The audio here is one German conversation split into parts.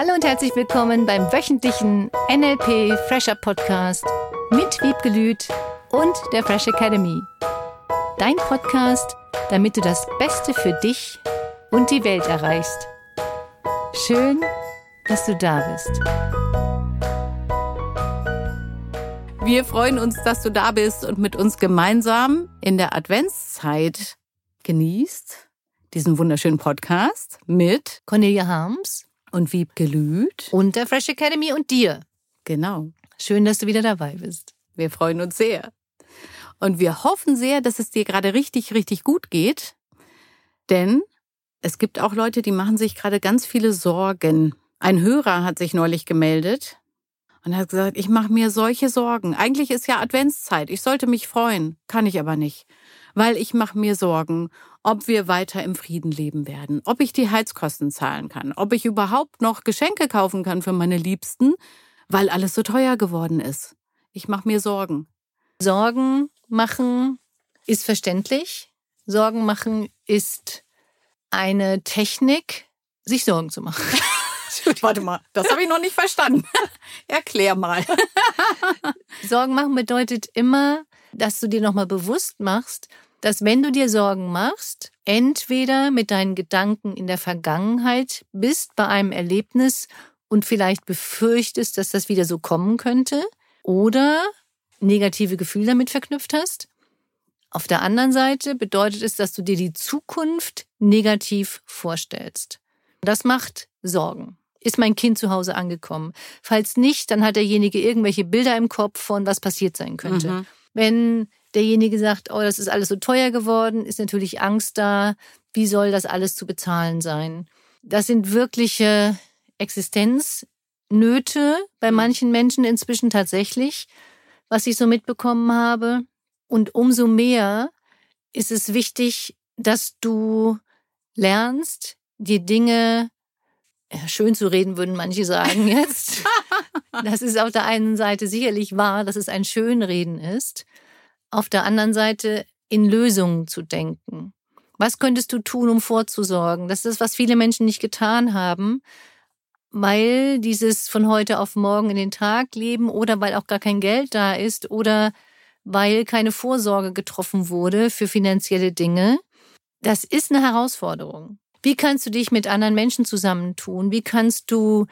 Hallo und herzlich willkommen beim wöchentlichen NLP Fresher Podcast mit Wiebke Lüth und der Fresh Academy. Dein Podcast, damit du das Beste für dich und die Welt erreichst. Schön, dass du da bist. Wir freuen uns, dass du da bist und mit uns gemeinsam in der Adventszeit genießt diesen wunderschönen Podcast mit Cornelia Harms und Wiebke Lüth und der Fresh Academy und dir. Genau. Schön, dass du wieder dabei bist. Wir freuen uns sehr. Und wir hoffen sehr, dass es dir gerade richtig, richtig gut geht. Denn es gibt auch Leute, die machen sich gerade ganz viele Sorgen. Ein Hörer hat sich neulich gemeldet und hat gesagt, ich mache mir solche Sorgen. Eigentlich ist ja Adventszeit. Ich sollte mich freuen, kann ich aber nicht, weil ich mache mir Sorgen, ob wir weiter im Frieden leben werden, ob ich die Heizkosten zahlen kann, ob ich überhaupt noch Geschenke kaufen kann für meine Liebsten, weil alles so teuer geworden ist. Ich mache mir Sorgen. Sorgen machen ist verständlich. Sorgen machen ist eine Technik, sich Sorgen zu machen. Warte mal, das habe ich noch nicht verstanden. Erklär mal. Sorgen machen bedeutet immer, dass du dir nochmal bewusst machst, dass wenn du dir Sorgen machst, entweder mit deinen Gedanken in der Vergangenheit bist bei einem Erlebnis und vielleicht befürchtest, dass das wieder so kommen könnte, oder negative Gefühle damit verknüpft hast. Auf der anderen Seite bedeutet es, dass du dir die Zukunft negativ vorstellst. Das macht Sorgen. Ist mein Kind zu Hause angekommen? Falls nicht, dann hat derjenige irgendwelche Bilder im Kopf von, was passiert sein könnte. Mhm. Wenn derjenige sagt, oh, das ist alles so teuer geworden, ist natürlich Angst da, wie soll das alles zu bezahlen sein? Das sind wirkliche Existenznöte bei mhm. manchen Menschen inzwischen tatsächlich, was ich so mitbekommen habe. Und umso mehr ist es wichtig, dass du lernst, die Dinge schön zu reden, würden manche sagen jetzt. das ist auf der einen Seite sicherlich wahr, dass es ein Schönreden ist. Auf der anderen Seite in Lösungen zu denken. Was könntest du tun, um vorzusorgen? Das ist das, was viele Menschen nicht getan haben, weil dieses von heute auf morgen in den Tag leben oder weil auch gar kein Geld da ist oder weil keine Vorsorge getroffen wurde für finanzielle Dinge. Das ist eine Herausforderung. Wie kannst du dich mit anderen Menschen zusammentun? Wie kannst du,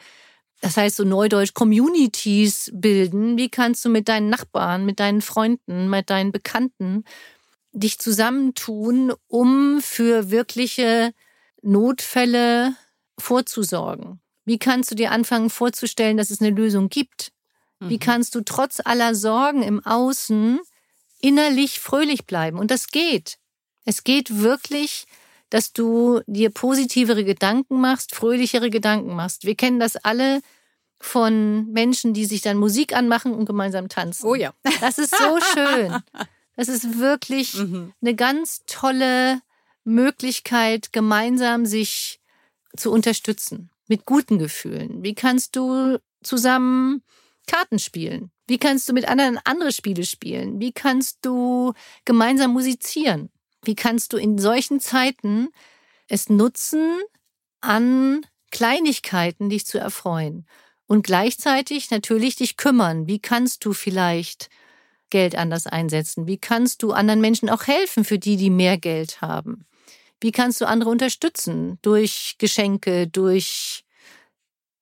das heißt so neudeutsch, Communities bilden? Wie kannst du mit deinen Nachbarn, mit deinen Freunden, mit deinen Bekannten dich zusammentun, um für wirkliche Notfälle vorzusorgen? Wie kannst du dir anfangen vorzustellen, dass es eine Lösung gibt? Wie mhm. kannst du trotz aller Sorgen im Außen innerlich fröhlich bleiben? Und das geht. Es geht wirklich dass du dir positivere Gedanken machst, fröhlichere Gedanken machst. Wir kennen das alle von Menschen, die sich dann Musik anmachen und gemeinsam tanzen. Oh ja. Das ist so schön. Das ist wirklich mhm. eine ganz tolle Möglichkeit, gemeinsam sich zu unterstützen mit guten Gefühlen. Wie kannst du zusammen Karten spielen? Wie kannst du mit anderen andere Spiele spielen? Wie kannst du gemeinsam musizieren? Wie kannst du in solchen Zeiten es nutzen, an Kleinigkeiten dich zu erfreuen und gleichzeitig natürlich dich kümmern? Wie kannst du vielleicht Geld anders einsetzen? Wie kannst du anderen Menschen auch helfen, für die, die mehr Geld haben? Wie kannst du andere unterstützen? Durch Geschenke, durch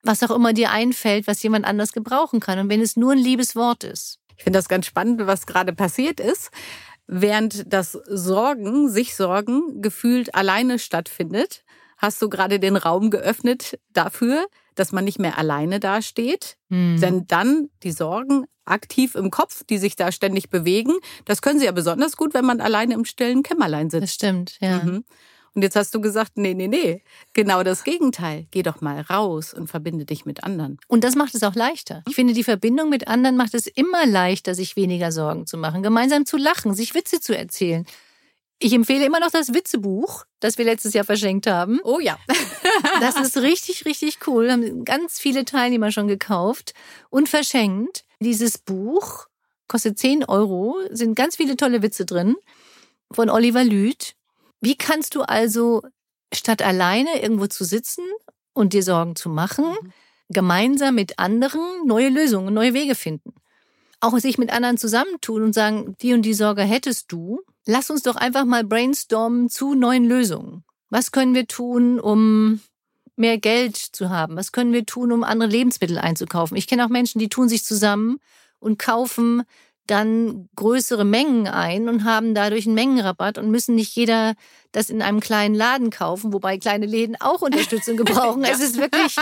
was auch immer dir einfällt, was jemand anders gebrauchen kann. Und wenn es nur ein liebes Wort ist. Ich finde das ganz spannend, was gerade passiert ist. Während das Sorgen, sich Sorgen gefühlt alleine stattfindet, hast du gerade den Raum geöffnet dafür, dass man nicht mehr alleine dasteht. Mhm. Denn dann die Sorgen aktiv im Kopf, die sich da ständig bewegen, das können sie ja besonders gut, wenn man alleine im stillen Kämmerlein sitzt. Das stimmt, ja. Mhm. Und jetzt hast du gesagt, nee, nee, nee. Genau das Gegenteil. Geh doch mal raus und verbinde dich mit anderen. Und das macht es auch leichter. Ich finde, die Verbindung mit anderen macht es immer leichter, sich weniger Sorgen zu machen, gemeinsam zu lachen, sich Witze zu erzählen. Ich empfehle immer noch das Witzebuch, das wir letztes Jahr verschenkt haben. Oh ja. das ist richtig, richtig cool. Haben ganz viele Teilnehmer schon gekauft und verschenkt. Dieses Buch kostet 10 Euro, sind ganz viele tolle Witze drin von Oliver Lüth. Wie kannst du also statt alleine irgendwo zu sitzen und dir Sorgen zu machen, mhm. gemeinsam mit anderen neue Lösungen, neue Wege finden. Auch sich mit anderen zusammentun und sagen, die und die Sorge hättest du. Lass uns doch einfach mal brainstormen zu neuen Lösungen. Was können wir tun, um mehr Geld zu haben? Was können wir tun, um andere Lebensmittel einzukaufen? Ich kenne auch Menschen, die tun sich zusammen und kaufen dann größere Mengen ein und haben dadurch einen Mengenrabatt und müssen nicht jeder das in einem kleinen Laden kaufen, wobei kleine Läden auch Unterstützung gebrauchen. Es ist wirklich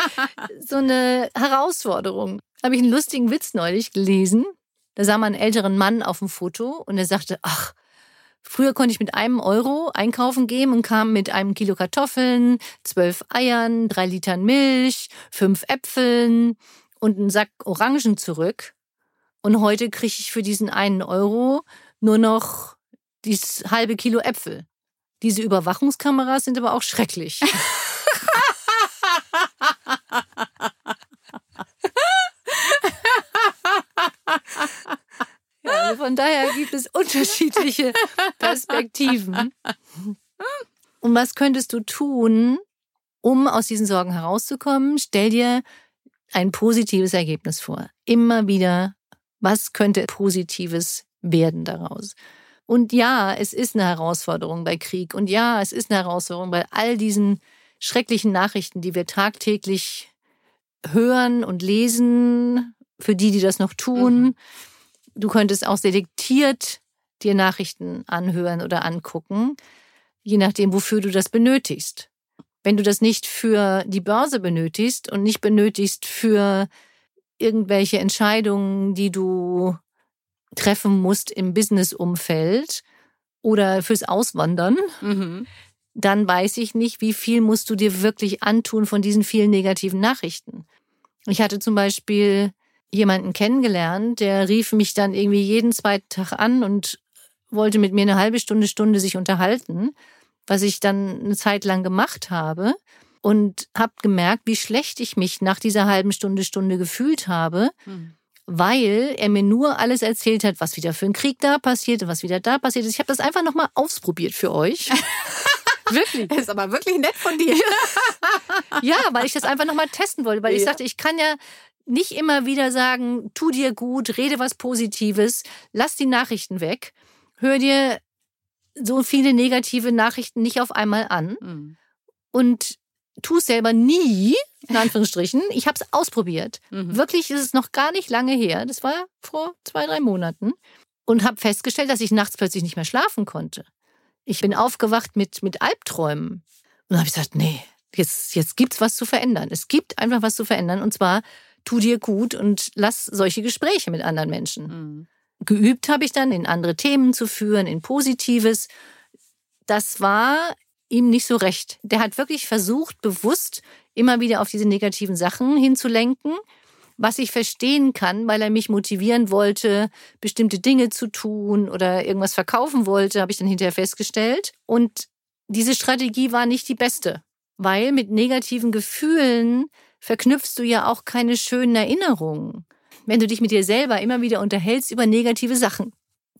so eine Herausforderung. Da habe ich einen lustigen Witz neulich gelesen. Da sah man einen älteren Mann auf dem Foto und er sagte, ach, Früher konnte ich mit einem Euro einkaufen gehen und kam mit einem Kilo Kartoffeln, zwölf Eiern, drei Litern Milch, fünf Äpfeln und einen Sack Orangen zurück. Und heute kriege ich für diesen einen Euro nur noch dieses halbe Kilo Äpfel. Diese Überwachungskameras sind aber auch schrecklich. ja, also von daher gibt es unterschiedliche Perspektiven. Und was könntest du tun, um aus diesen Sorgen herauszukommen? Stell dir ein positives Ergebnis vor. Immer wieder was könnte Positives werden daraus? Und ja, es ist eine Herausforderung bei Krieg. Und ja, es ist eine Herausforderung bei all diesen schrecklichen Nachrichten, die wir tagtäglich hören und lesen, für die, die das noch tun. Mhm. Du könntest auch selektiert dir Nachrichten anhören oder angucken, je nachdem, wofür du das benötigst. Wenn du das nicht für die Börse benötigst und nicht benötigst für irgendwelche Entscheidungen, die du treffen musst im Businessumfeld oder fürs Auswandern, mhm. dann weiß ich nicht, wie viel musst du dir wirklich antun von diesen vielen negativen Nachrichten. Ich hatte zum Beispiel jemanden kennengelernt, der rief mich dann irgendwie jeden zweiten Tag an und wollte mit mir eine halbe Stunde, Stunde sich unterhalten, was ich dann eine Zeit lang gemacht habe und habe gemerkt, wie schlecht ich mich nach dieser halben Stunde, Stunde gefühlt habe, mhm. weil er mir nur alles erzählt hat, was wieder für ein Krieg da passiert und was wieder da passiert ist. Ich habe das einfach nochmal ausprobiert für euch. wirklich. Das ist aber wirklich nett von dir. ja, weil ich das einfach nochmal testen wollte, weil ja. ich sagte, ich kann ja nicht immer wieder sagen, tu dir gut, rede was Positives, lass die Nachrichten weg, hör dir so viele negative Nachrichten nicht auf einmal an. Mhm. Und tue es selber nie, in Anführungsstrichen. Ich habe es ausprobiert. Mhm. Wirklich ist es noch gar nicht lange her. Das war vor zwei, drei Monaten. Und habe festgestellt, dass ich nachts plötzlich nicht mehr schlafen konnte. Ich bin aufgewacht mit, mit Albträumen. Und dann habe ich gesagt, nee, jetzt, jetzt gibt's was zu verändern. Es gibt einfach was zu verändern. Und zwar, tu dir gut und lass solche Gespräche mit anderen Menschen. Mhm. Geübt habe ich dann, in andere Themen zu führen, in Positives. Das war ihm nicht so recht. Der hat wirklich versucht, bewusst immer wieder auf diese negativen Sachen hinzulenken, was ich verstehen kann, weil er mich motivieren wollte, bestimmte Dinge zu tun oder irgendwas verkaufen wollte, habe ich dann hinterher festgestellt. Und diese Strategie war nicht die beste, weil mit negativen Gefühlen verknüpfst du ja auch keine schönen Erinnerungen. Wenn du dich mit dir selber immer wieder unterhältst über negative Sachen,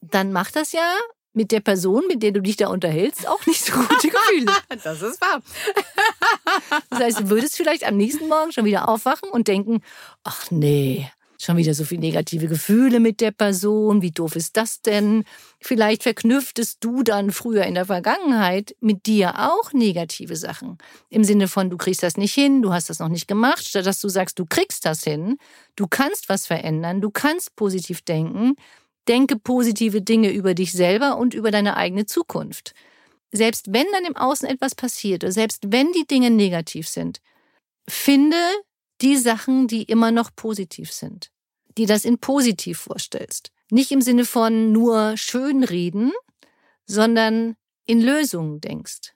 dann macht das ja mit der Person, mit der du dich da unterhältst, auch nicht so gute Gefühle. das ist wahr. das heißt, du würdest vielleicht am nächsten Morgen schon wieder aufwachen und denken, ach nee, schon wieder so viele negative Gefühle mit der Person, wie doof ist das denn? Vielleicht verknüpftest du dann früher in der Vergangenheit mit dir auch negative Sachen. Im Sinne von, du kriegst das nicht hin, du hast das noch nicht gemacht, statt dass du sagst, du kriegst das hin, du kannst was verändern, du kannst positiv denken, Denke positive Dinge über dich selber und über deine eigene Zukunft. Selbst wenn dann im Außen etwas passiert oder selbst wenn die Dinge negativ sind, finde die Sachen, die immer noch positiv sind, die das in positiv vorstellst. Nicht im Sinne von nur schön reden, sondern in Lösungen denkst.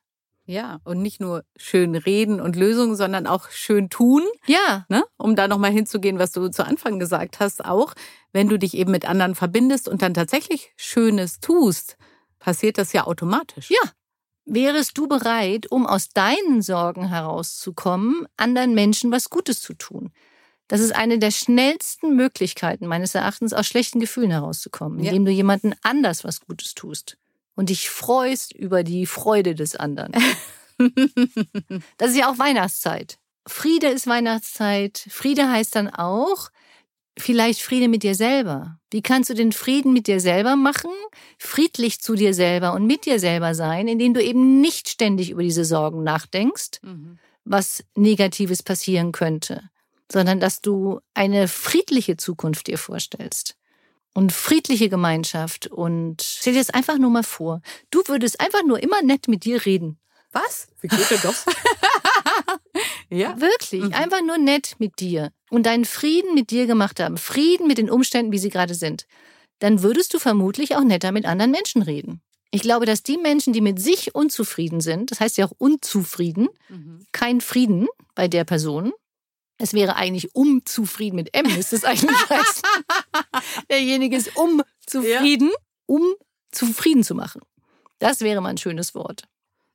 Ja, und nicht nur schön reden und Lösungen, sondern auch schön tun. Ja. Ne? Um da nochmal hinzugehen, was du zu Anfang gesagt hast, auch wenn du dich eben mit anderen verbindest und dann tatsächlich Schönes tust, passiert das ja automatisch. Ja. Wärest du bereit, um aus deinen Sorgen herauszukommen, anderen Menschen was Gutes zu tun? Das ist eine der schnellsten Möglichkeiten meines Erachtens, aus schlechten Gefühlen herauszukommen, indem ja. du jemanden anders was Gutes tust und dich freust über die Freude des anderen. das ist ja auch Weihnachtszeit. Friede ist Weihnachtszeit. Friede heißt dann auch vielleicht Friede mit dir selber. Wie kannst du den Frieden mit dir selber machen? Friedlich zu dir selber und mit dir selber sein, indem du eben nicht ständig über diese Sorgen nachdenkst, mhm. was Negatives passieren könnte, sondern dass du eine friedliche Zukunft dir vorstellst und friedliche Gemeinschaft und stell dir das einfach nur mal vor. Du würdest einfach nur immer nett mit dir reden. Was? Wie geht denn das? ja. Wirklich. Mhm. Einfach nur nett mit dir und deinen Frieden mit dir gemacht haben. Frieden mit den Umständen, wie sie gerade sind. Dann würdest du vermutlich auch netter mit anderen Menschen reden. Ich glaube, dass die Menschen, die mit sich unzufrieden sind, das heißt ja auch unzufrieden, mhm. kein Frieden bei der Person. Es wäre eigentlich unzufrieden mit M, ist es eigentlich heißt. Derjenige ist unzufrieden, ja. um zufrieden zu machen. Das wäre mal ein schönes Wort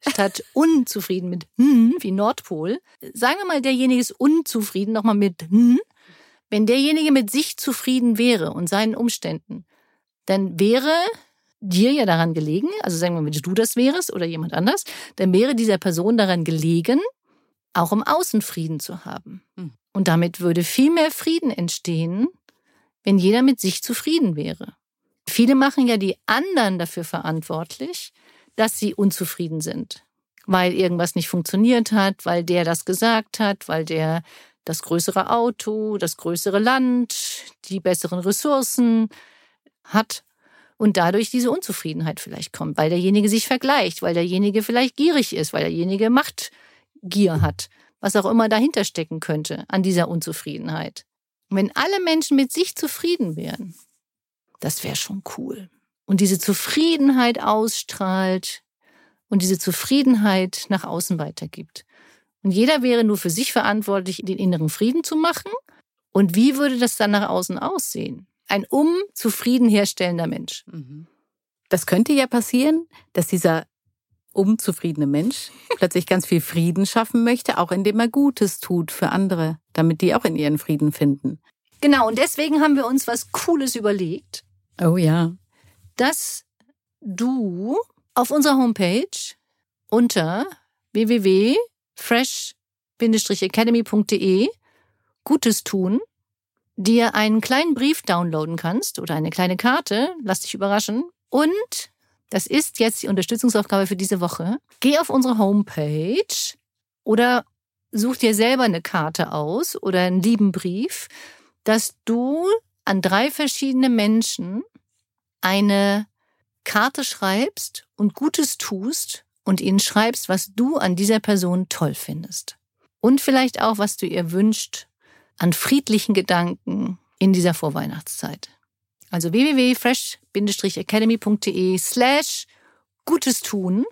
statt unzufrieden mit hm, wie Nordpol. Sagen wir mal, derjenige ist unzufrieden, nochmal mit hm. Wenn derjenige mit sich zufrieden wäre und seinen Umständen, dann wäre dir ja daran gelegen, also sagen wir mal, wenn du das wärst oder jemand anders, dann wäre dieser Person daran gelegen, auch im Außen Frieden zu haben. Hm. Und damit würde viel mehr Frieden entstehen, wenn jeder mit sich zufrieden wäre. Viele machen ja die anderen dafür verantwortlich, dass sie unzufrieden sind, weil irgendwas nicht funktioniert hat, weil der das gesagt hat, weil der das größere Auto, das größere Land, die besseren Ressourcen hat und dadurch diese Unzufriedenheit vielleicht kommt, weil derjenige sich vergleicht, weil derjenige vielleicht gierig ist, weil derjenige Machtgier hat, was auch immer dahinter stecken könnte an dieser Unzufriedenheit. Wenn alle Menschen mit sich zufrieden wären, das wäre schon cool und diese Zufriedenheit ausstrahlt und diese Zufriedenheit nach außen weitergibt. Und jeder wäre nur für sich verantwortlich, den inneren Frieden zu machen. Und wie würde das dann nach außen aussehen? Ein unzufrieden herstellender Mensch. Mhm. Das könnte ja passieren, dass dieser unzufriedene Mensch plötzlich ganz viel Frieden schaffen möchte, auch indem er Gutes tut für andere, damit die auch in ihren Frieden finden. Genau, und deswegen haben wir uns was Cooles überlegt. Oh ja dass du auf unserer Homepage unter www.fresh-academy.de Gutes tun dir einen kleinen Brief downloaden kannst oder eine kleine Karte, lass dich überraschen. Und das ist jetzt die Unterstützungsaufgabe für diese Woche. Geh auf unsere Homepage oder such dir selber eine Karte aus oder einen lieben Brief, dass du an drei verschiedene Menschen eine Karte schreibst und Gutes tust und ihnen schreibst, was du an dieser Person toll findest. Und vielleicht auch, was du ihr wünscht an friedlichen Gedanken in dieser Vorweihnachtszeit. Also www.fresh-academy.de slash Gutes tun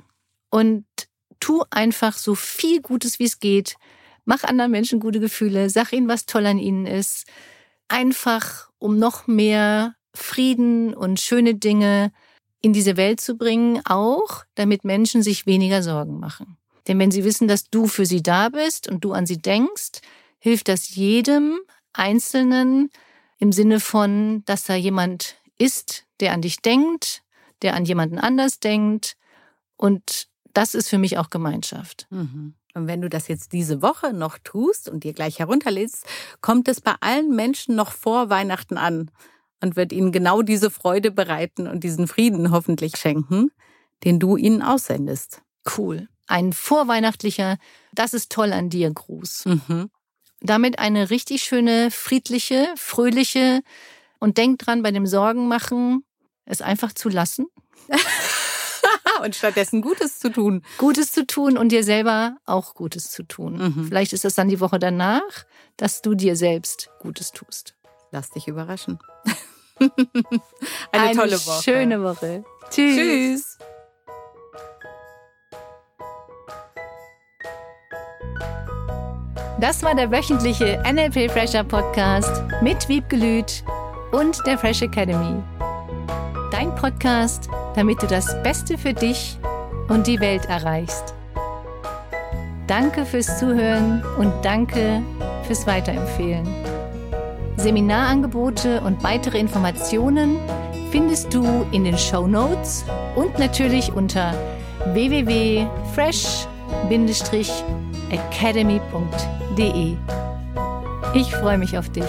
und tu einfach so viel Gutes, wie es geht. Mach anderen Menschen gute Gefühle, sag ihnen, was toll an ihnen ist. Einfach, um noch mehr Frieden und schöne Dinge in diese Welt zu bringen, auch damit Menschen sich weniger Sorgen machen. Denn wenn sie wissen, dass du für sie da bist und du an sie denkst, hilft das jedem Einzelnen im Sinne von, dass da jemand ist, der an dich denkt, der an jemanden anders denkt. Und das ist für mich auch Gemeinschaft. Mhm. Und wenn du das jetzt diese Woche noch tust und dir gleich herunterlädst, kommt es bei allen Menschen noch vor Weihnachten an und wird ihnen genau diese Freude bereiten und diesen Frieden hoffentlich schenken, den du ihnen aussendest. Cool. Ein vorweihnachtlicher, das ist toll an dir Gruß. Mhm. Damit eine richtig schöne, friedliche, fröhliche und denk dran, bei dem Sorgen machen, es einfach zu lassen. und stattdessen Gutes zu tun. Gutes zu tun und dir selber auch Gutes zu tun. Mhm. Vielleicht ist das dann die Woche danach, dass du dir selbst Gutes tust. Lass dich überraschen. Eine, Eine tolle Woche. Schöne Woche. Tschüss. Tschüss. Das war der wöchentliche NLP Fresher Podcast mit Wiebgelüt und der Fresh Academy. Dein Podcast, damit du das Beste für dich und die Welt erreichst. Danke fürs Zuhören und danke fürs Weiterempfehlen. Seminarangebote und weitere Informationen findest du in den Show Notes und natürlich unter www.fresh-academy.de. Ich freue mich auf dich.